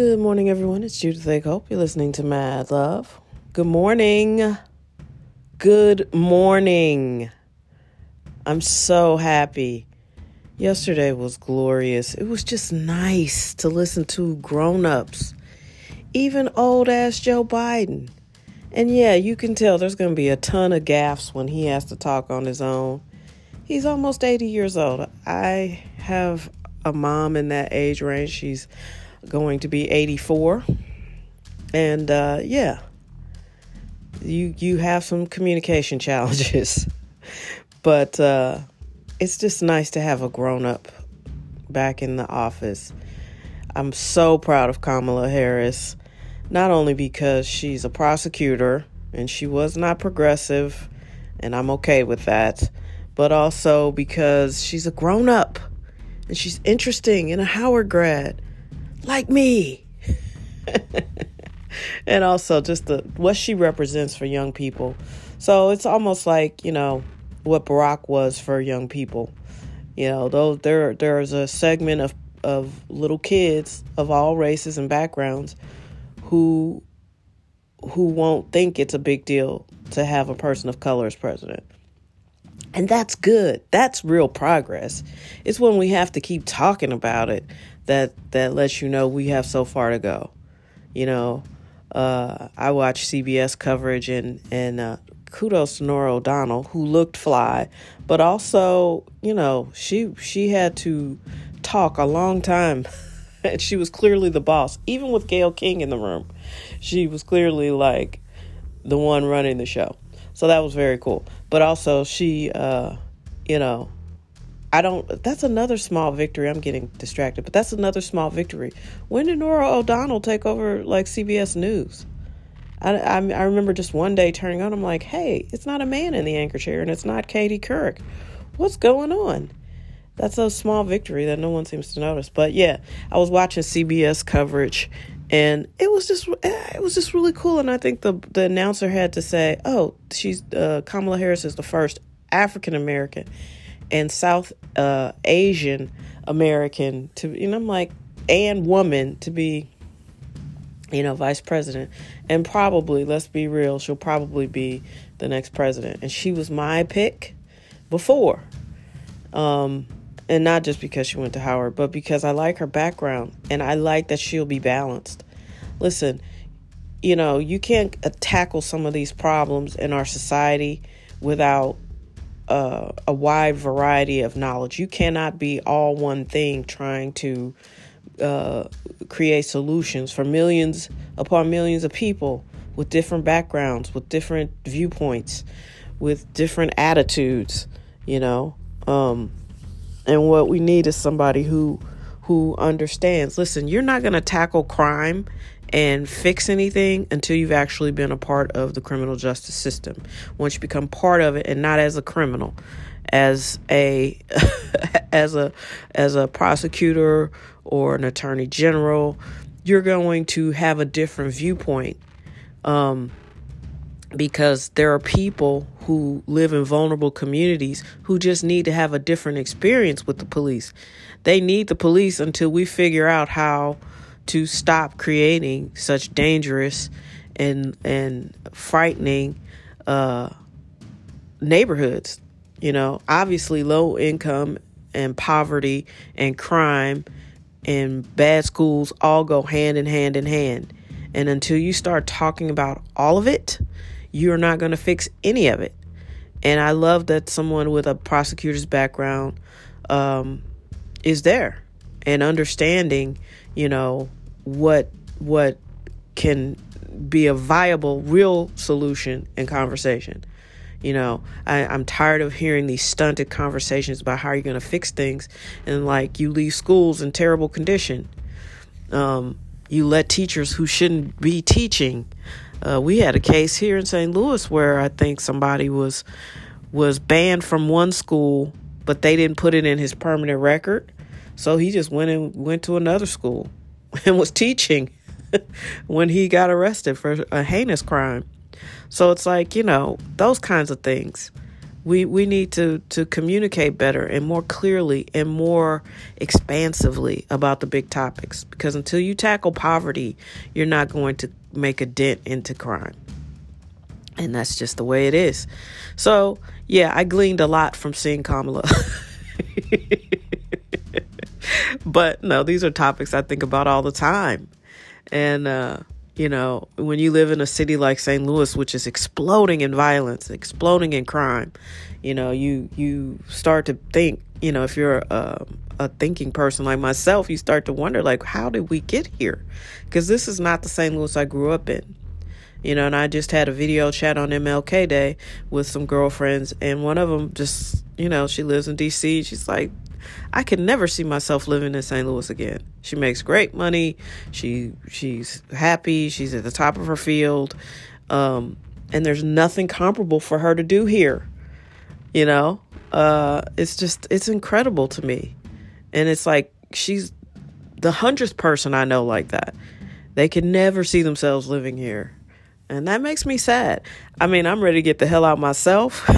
Good morning, everyone. It's Judith Lake Hope. You're listening to Mad Love. Good morning. Good morning. I'm so happy. Yesterday was glorious. It was just nice to listen to grown ups, even old ass Joe Biden. And yeah, you can tell there's going to be a ton of gaffes when he has to talk on his own. He's almost 80 years old. I have a mom in that age range. She's going to be 84. And uh, yeah, you you have some communication challenges. but uh, it's just nice to have a grown up back in the office. I'm so proud of Kamala Harris, not only because she's a prosecutor and she was not progressive, and I'm okay with that, but also because she's a grown up and she's interesting and a Howard grad, like me. and also just the what she represents for young people. So it's almost like, you know, what Barack was for young people. You know, though there there's a segment of of little kids of all races and backgrounds who who won't think it's a big deal to have a person of color as president. And that's good. That's real progress. It's when we have to keep talking about it that that lets you know we have so far to go. You know, uh, I watched CBS coverage and and uh, kudos to Norah O'Donnell who looked fly, but also you know she she had to talk a long time. and she was clearly the boss, even with Gayle King in the room. She was clearly like the one running the show. So that was very cool. But also, she, uh, you know, I don't. That's another small victory. I'm getting distracted, but that's another small victory. When did Norah O'Donnell take over like CBS News? I, I, I remember just one day turning on. I'm like, hey, it's not a man in the anchor chair, and it's not Katie Couric. What's going on? That's a small victory that no one seems to notice. But yeah, I was watching CBS coverage, and it was just eh, it was just really cool. And I think the the announcer had to say, "Oh, she's uh, Kamala Harris is the first African American and South uh, Asian American to," and I'm like, and woman to be, you know, vice president, and probably let's be real, she'll probably be the next president. And she was my pick before. Um, and not just because she went to Howard, but because I like her background and I like that she'll be balanced. Listen, you know, you can't uh, tackle some of these problems in our society without a wide variety of knowledge. You cannot be all one thing trying to uh, create solutions for millions upon millions of people with different backgrounds, with different viewpoints, with different attitudes, you know. Um, and what we need is somebody who who understands. Listen, you're not going to tackle crime and fix anything until you've actually been a part of the criminal justice system. Once you become part of it and not as a criminal, as a as a as a prosecutor or an attorney general, you're going to have a different viewpoint. Um, because there are people who live in vulnerable communities who just need to have a different experience with the police. They need the police until we figure out how to stop creating such dangerous and and frightening uh, neighborhoods. You know, obviously low income and poverty and crime and bad schools all go hand in hand in hand. And until you start talking about all of it, you're not going to fix any of it. And I love that someone with a prosecutor's background um, is there and understanding, you know, what what can be a viable, real solution and conversation. You know, I, am tired of hearing these stunted conversations about how you're going to fix things, and like you leave schools in terrible condition. Um, you let teachers who shouldn't be teaching uh, we had a case here in St. Louis where I think somebody was was banned from one school, but they didn't put it in his permanent record. So he just went and went to another school and was teaching when he got arrested for a heinous crime. So it's like, you know, those kinds of things. we we need to to communicate better and more clearly and more expansively about the big topics because until you tackle poverty you're not going to make a dent into crime and that's just the way it is so yeah i gleaned a lot from seeing kamala but no these are topics i think about all the time and uh you know, when you live in a city like St. Louis, which is exploding in violence, exploding in crime, you know, you you start to think, you know, if you're a, a thinking person like myself, you start to wonder, like, how did we get here? Because this is not the St. Louis I grew up in. You know, and I just had a video chat on MLK Day with some girlfriends, and one of them just, you know, she lives in DC. She's like, I can never see myself living in St. Louis again. She makes great money. She she's happy. She's at the top of her field. Um, and there's nothing comparable for her to do here. You know? Uh, it's just it's incredible to me. And it's like she's the hundredth person I know like that. They can never see themselves living here. And that makes me sad. I mean, I'm ready to get the hell out myself.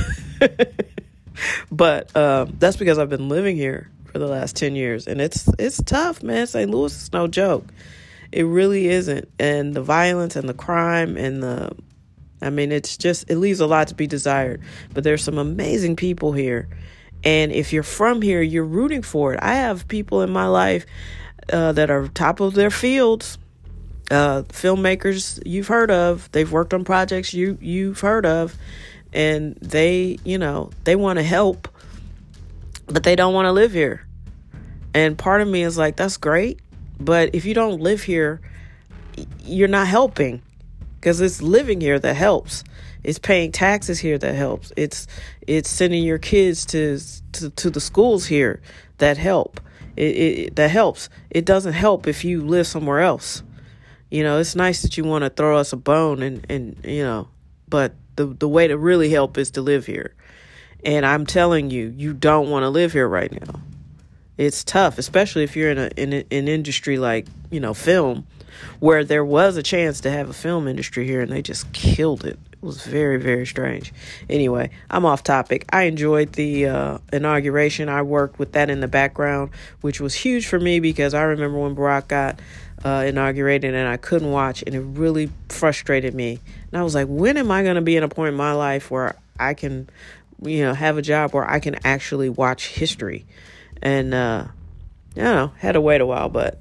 but um, that's because I've been living here for the last 10 years and it's it's tough man. St louis is no joke. It really isn't. And the violence and the crime and the i mean it's just it leaves a lot to be desired. But there's some amazing people here. And if you're from here you're rooting for it. I have people in my life uh, that are top of their fields. Uh, filmmakers you've heard of. They've worked on projects you you've heard of and they, you know, they want to help, but they don't want to live here. And part of me is like, that's great, but if you don't live here, you're not helping because it's living here that helps. It's paying taxes here that helps. It's it's sending your kids to to, to the schools here that help. It, it that helps. It doesn't help if you live somewhere else. You know, it's nice that you want to throw us a bone and and you know, but the the way to really help is to live here. And I'm telling you, you don't want to live here right now. It's tough, especially if you're in a in a, an industry like you know film, where there was a chance to have a film industry here, and they just killed it. It was very very strange. Anyway, I'm off topic. I enjoyed the uh, inauguration. I worked with that in the background, which was huge for me because I remember when Barack got uh, inaugurated and I couldn't watch, and it really frustrated me. And I was like, when am I going to be in a point in my life where I can, you know, have a job where I can actually watch history? And, uh, I don't know, had to wait a while, but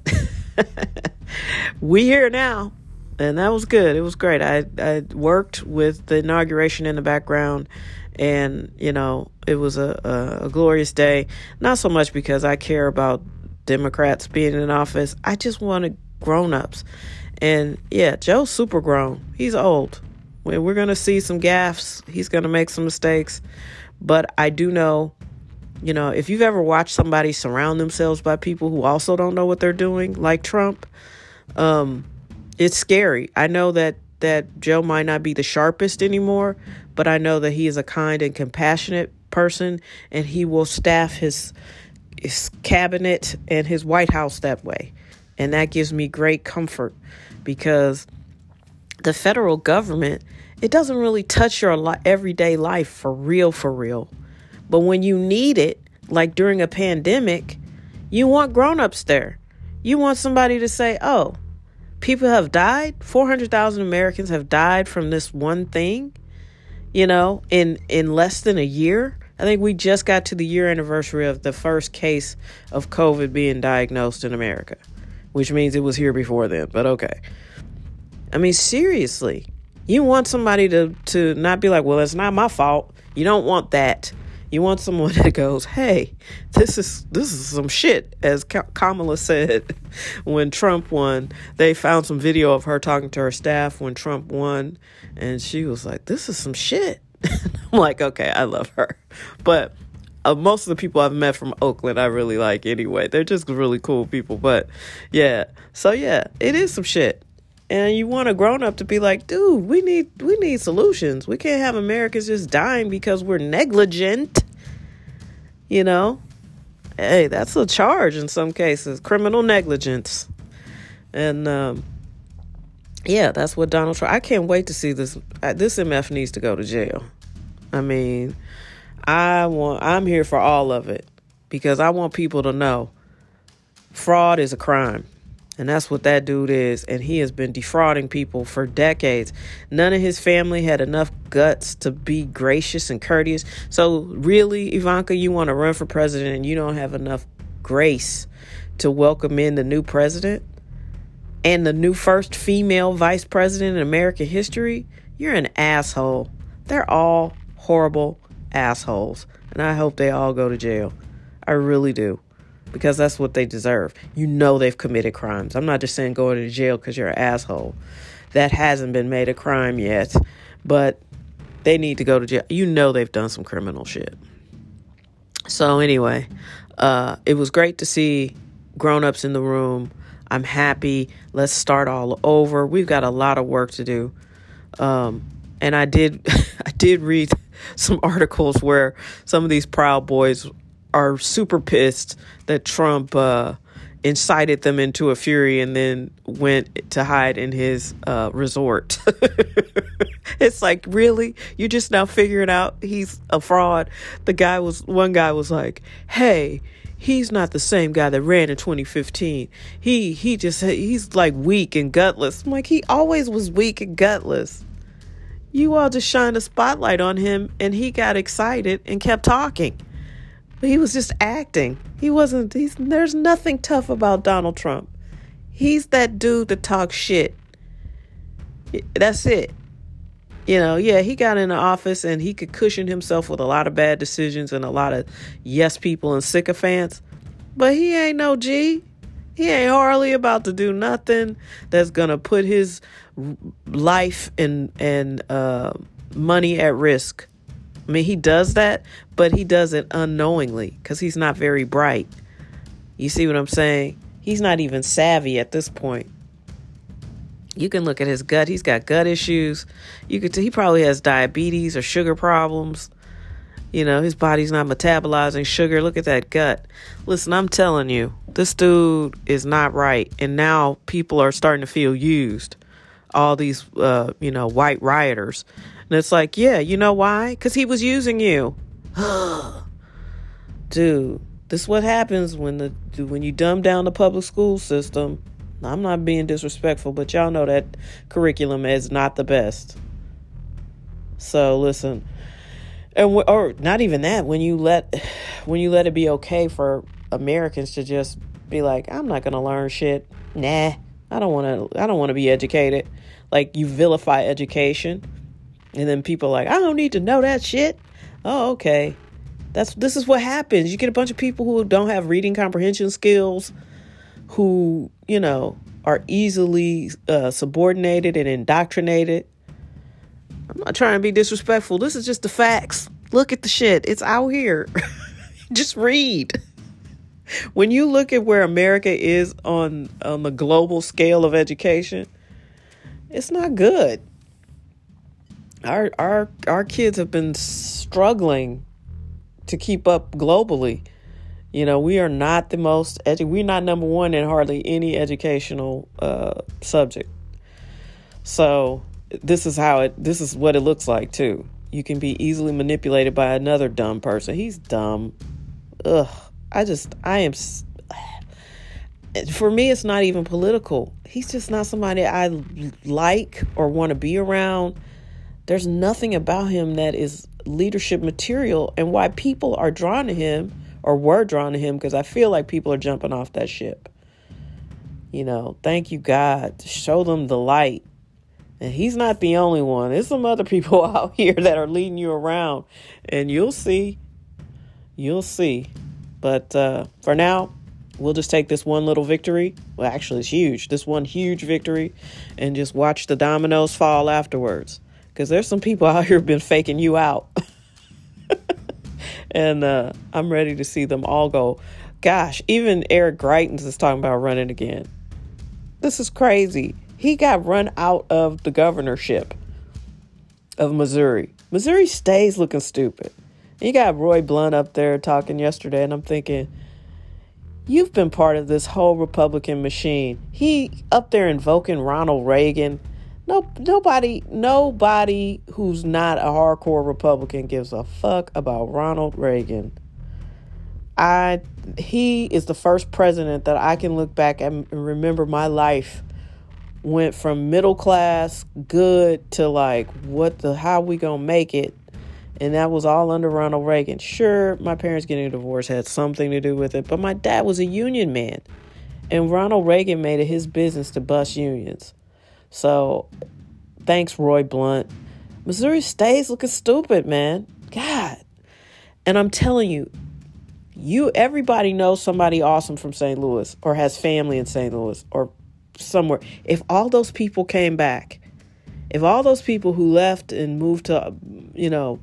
we here now. And that was good. It was great. I, I worked with the inauguration in the background and you know it was a, a, a glorious day not so much because i care about democrats being in office i just wanted grown-ups. And yeah joe's super grown. He's old. We're to see some gaffes he's to make some mistakes. But i do know you know, if you've ever watched somebody surround themselves by people who also don't know what they're doing, like Trump, um, it's scary. I know that that Joe might not be the sharpest anymore, but I know that he is a kind and compassionate person, and he will staff his his cabinet and his White House that way, and that gives me great comfort because the federal government it doesn't really touch your everyday life for real, for real. But when you need it, like during a pandemic, you want grown-ups there. You want somebody to say, "Oh, people have died. 400,000 Americans have died from this one thing." You know, in in less than a year. I think we just got to the year anniversary of the first case of COVID being diagnosed in America, which means it was here before then, but okay. I mean, seriously, you want somebody to to not be like, "Well, it's not my fault." You don't want that. You want someone that goes, "Hey, this is this is some shit," as Kamala said when Trump won. They found some video of her talking to her staff when Trump won, and she was like, "This is some shit." I'm like, "Okay, I love her," but uh, most of the people I've met from Oakland, I really like anyway. They're just really cool people. But yeah, so yeah, it is some shit and you want a grown up to be like, dude, we need we need solutions. We can't have Americans just dying because we're negligent. You know? Hey, that's a charge in some cases, criminal negligence. And um, yeah, that's what Donald Trump. I can't wait to see this. Uh, this MF needs to go to jail. I mean, I want I'm here for all of it because I want people to know fraud is a crime. And that's what that dude is. And he has been defrauding people for decades. None of his family had enough guts to be gracious and courteous. So, really, Ivanka, you want to run for president and you don't have enough grace to welcome in the new president and the new first female vice president in American history? You're an asshole. They're all horrible assholes. And I hope they all go to jail. I really do because that's what they deserve. You know they've committed crimes. I'm not just saying going to jail because you're an asshole. That hasn't been made a crime yet, but they need to go to jail. You know they've done some criminal shit. So anyway, uh, it was great to see grown-ups in the room. I'm happy. Let's start all over. We've got a lot of work to do. Um, and I did I did read some articles where some of these Proud Boys are super pissed that Trump uh, incited them into a fury and then went to hide in his uh, resort. it's like, really? You just now figuring out he's a fraud? The guy was, one guy was like, hey, he's not the same guy that ran in 2015. He he just he's like weak and gutless. I'm like he always was weak and gutless. You all just shined a spotlight on him and he got excited and kept talking. But he was just acting. He wasn't, he's, there's nothing tough about Donald Trump. He's that dude that talks shit. That's it. You know, yeah, he got in the office and he could cushion himself with a lot of bad decisions and a lot of yes people and sycophants. But he ain't no G. He ain't hardly about to do nothing that's gonna put his life and and uh, money at risk. I mean, he does that, but he does it unknowingly because he's not very bright. You see what I'm saying? He's not even savvy at this point. You can look at his gut. He's got gut issues. You could he probably has diabetes or sugar problems. You know, his body's not metabolizing sugar. Look at that gut. Listen, I'm telling you, this dude is not right. And now people are starting to feel used. All these, uh, you know, white rioters. And it's like, yeah, you know why? Because he was using you. Dude, this is what happens when the when you dumb down the public school system. I'm not being disrespectful, but y'all know that curriculum is not the best. So listen, and or not even that. When you let when you let it be okay for Americans to just be like, I'm not gonna learn shit. Nah, I don't want to. I don't want to be educated. Like you vilify education and then people like, I don't need to know that shit. Oh, okay. That's this is what happens. You get a bunch of people who don't have reading comprehension skills, who you know are easily uh, subordinated and indoctrinated. I'm not trying to be disrespectful. This is just the facts. Look at the shit. It's out here. just read. When you look at where America is on on the global scale of education, it's not good our our our kids have been struggling to keep up globally. You know, we are not the most edu- we're not number one in hardly any educational uh, subject. So this is how it this is what it looks like too. You can be easily manipulated by another dumb person. He's dumb. Ugh. I just I am for me it's not even political. He's just not somebody I like or want to be around there's nothing about him that is leadership material and why people are drawn to him or were drawn to him because I feel like people are jumping off that ship. You know, thank you, God. Show them the light. And he's not the only one. There's some other people out here that are leading you around. And you'll see. You'll see. But uh, for now, we'll just take this one little victory. Well, actually, it's huge. This one huge victory and just watch the dominoes fall afterwards because there's some people out here been faking you out. and uh, I'm ready to see them all go. Gosh, even Eric Greitens is talking about running again. This is crazy. He got run out of the governorship of Missouri. Missouri stays looking stupid. You got Roy Blunt up there talking yesterday, and I'm thinking, you've been part of this whole Republican machine. He up there invoking Ronald Reagan No, nobody, nobody who's not a hardcore Republican gives a fuck about Ronald Reagan. I, he is the first president that I can look back and remember my life went from middle class good to like what the how we gonna make it and that was all under ronald reagan. Sure my parents getting a divorce had something to do with it but my dad was a union man. And ronald reagan made it his business to bust unions. So thanks roy blunt. Missouri state's looking stupid man. God. And i'm telling you you everybody knows somebody awesome from st louis or has family in st louis or somewhere. If all those people came back, if all those people who left and moved to, you know,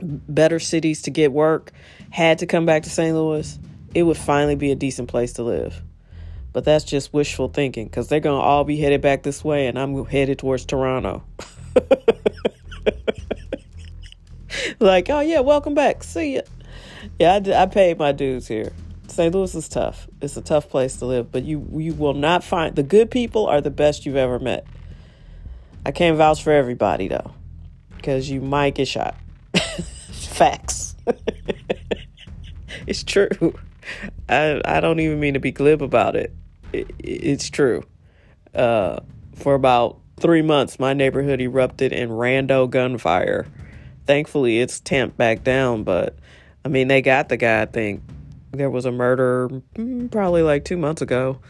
better cities to get work had to come back to St. Louis, it would finally be a decent place to live. But that's just wishful thinking because they're going to all be headed back this way and I'm headed towards Toronto. like, oh, yeah, welcome back. See ya. Yeah, I, I paid my dues here. St. Louis is tough. It's a tough place to live, but you you will not find the good people are the best you've ever met. I can't vouch for everybody though, because you might get shot. Facts. it's true. I I don't even mean to be glib about it. it it's true. Uh, for about three months, my neighborhood erupted in rando gunfire. Thankfully, it's tamped back down, but I mean, they got the guy, I think, there was a murder mm, probably like two months ago.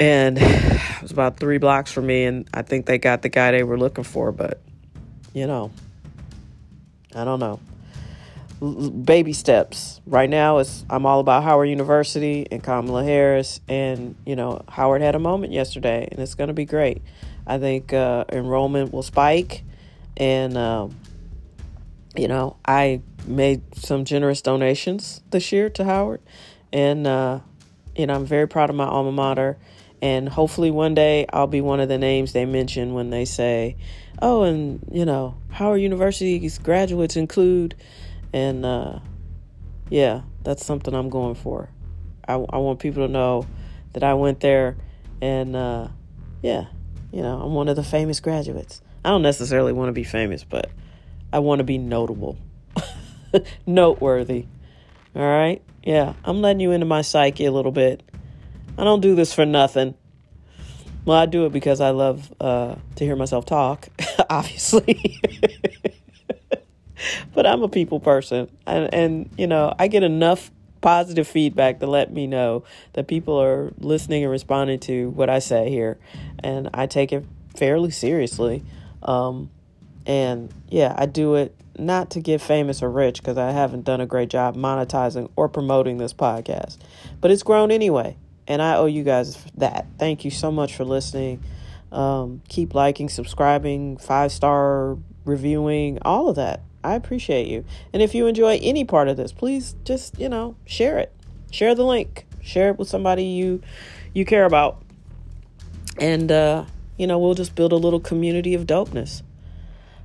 And it was about three blocks from me, and I think they got the guy they were looking for, but you know, I don't know. L- baby steps. Right now, it's I'm all about Howard University and Kamala Harris, and you know, Howard had a moment yesterday, and it's going to be great. I think uh, enrollment will spike, and uh, you know, I made some generous donations this year to Howard, and uh, you know I'm very proud of my alma mater. And hopefully one day I'll be one of the names they mention when they say, "Oh, and you know Howard University's graduates include," and uh, yeah, that's something I'm going for. I, I want people to know that I went there, and uh, yeah, you know I'm one of the famous graduates. I don't necessarily want to be famous, but I want to be notable. noteworthy. All right? Yeah, I'm letting you into my psyche a little bit. I don't do this for nothing. Well, I do it because I love uh, to hear myself talk, obviously. but I'm a people person. And, and, you know, I get enough positive feedback to let me know that people are listening and responding to what I say here. And I take it fairly seriously. Um, and yeah, I do it not to get famous or rich because I haven't done a great job monetizing or promoting this podcast. But it's grown anyway. And I owe you guys that. Thank you so much for listening. Um, keep liking, subscribing, five star reviewing, all of that. I appreciate you. And if you enjoy any part of this, please just, you know, share it. Share the link. Share it with somebody you you care about. And uh, you know, we'll just build a little community of dopeness.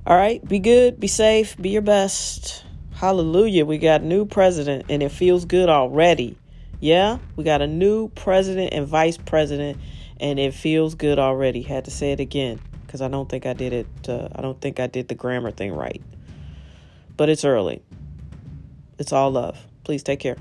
All right, be good, be safe, be your best. Hallelujah. We got new president and it feels good already. Yeah, we got a new president and vice president and it feels good already. Had to say it again because I don't think I did it. Uh, I don't think I did the grammar thing right. But it's early. It's all love. Please take care.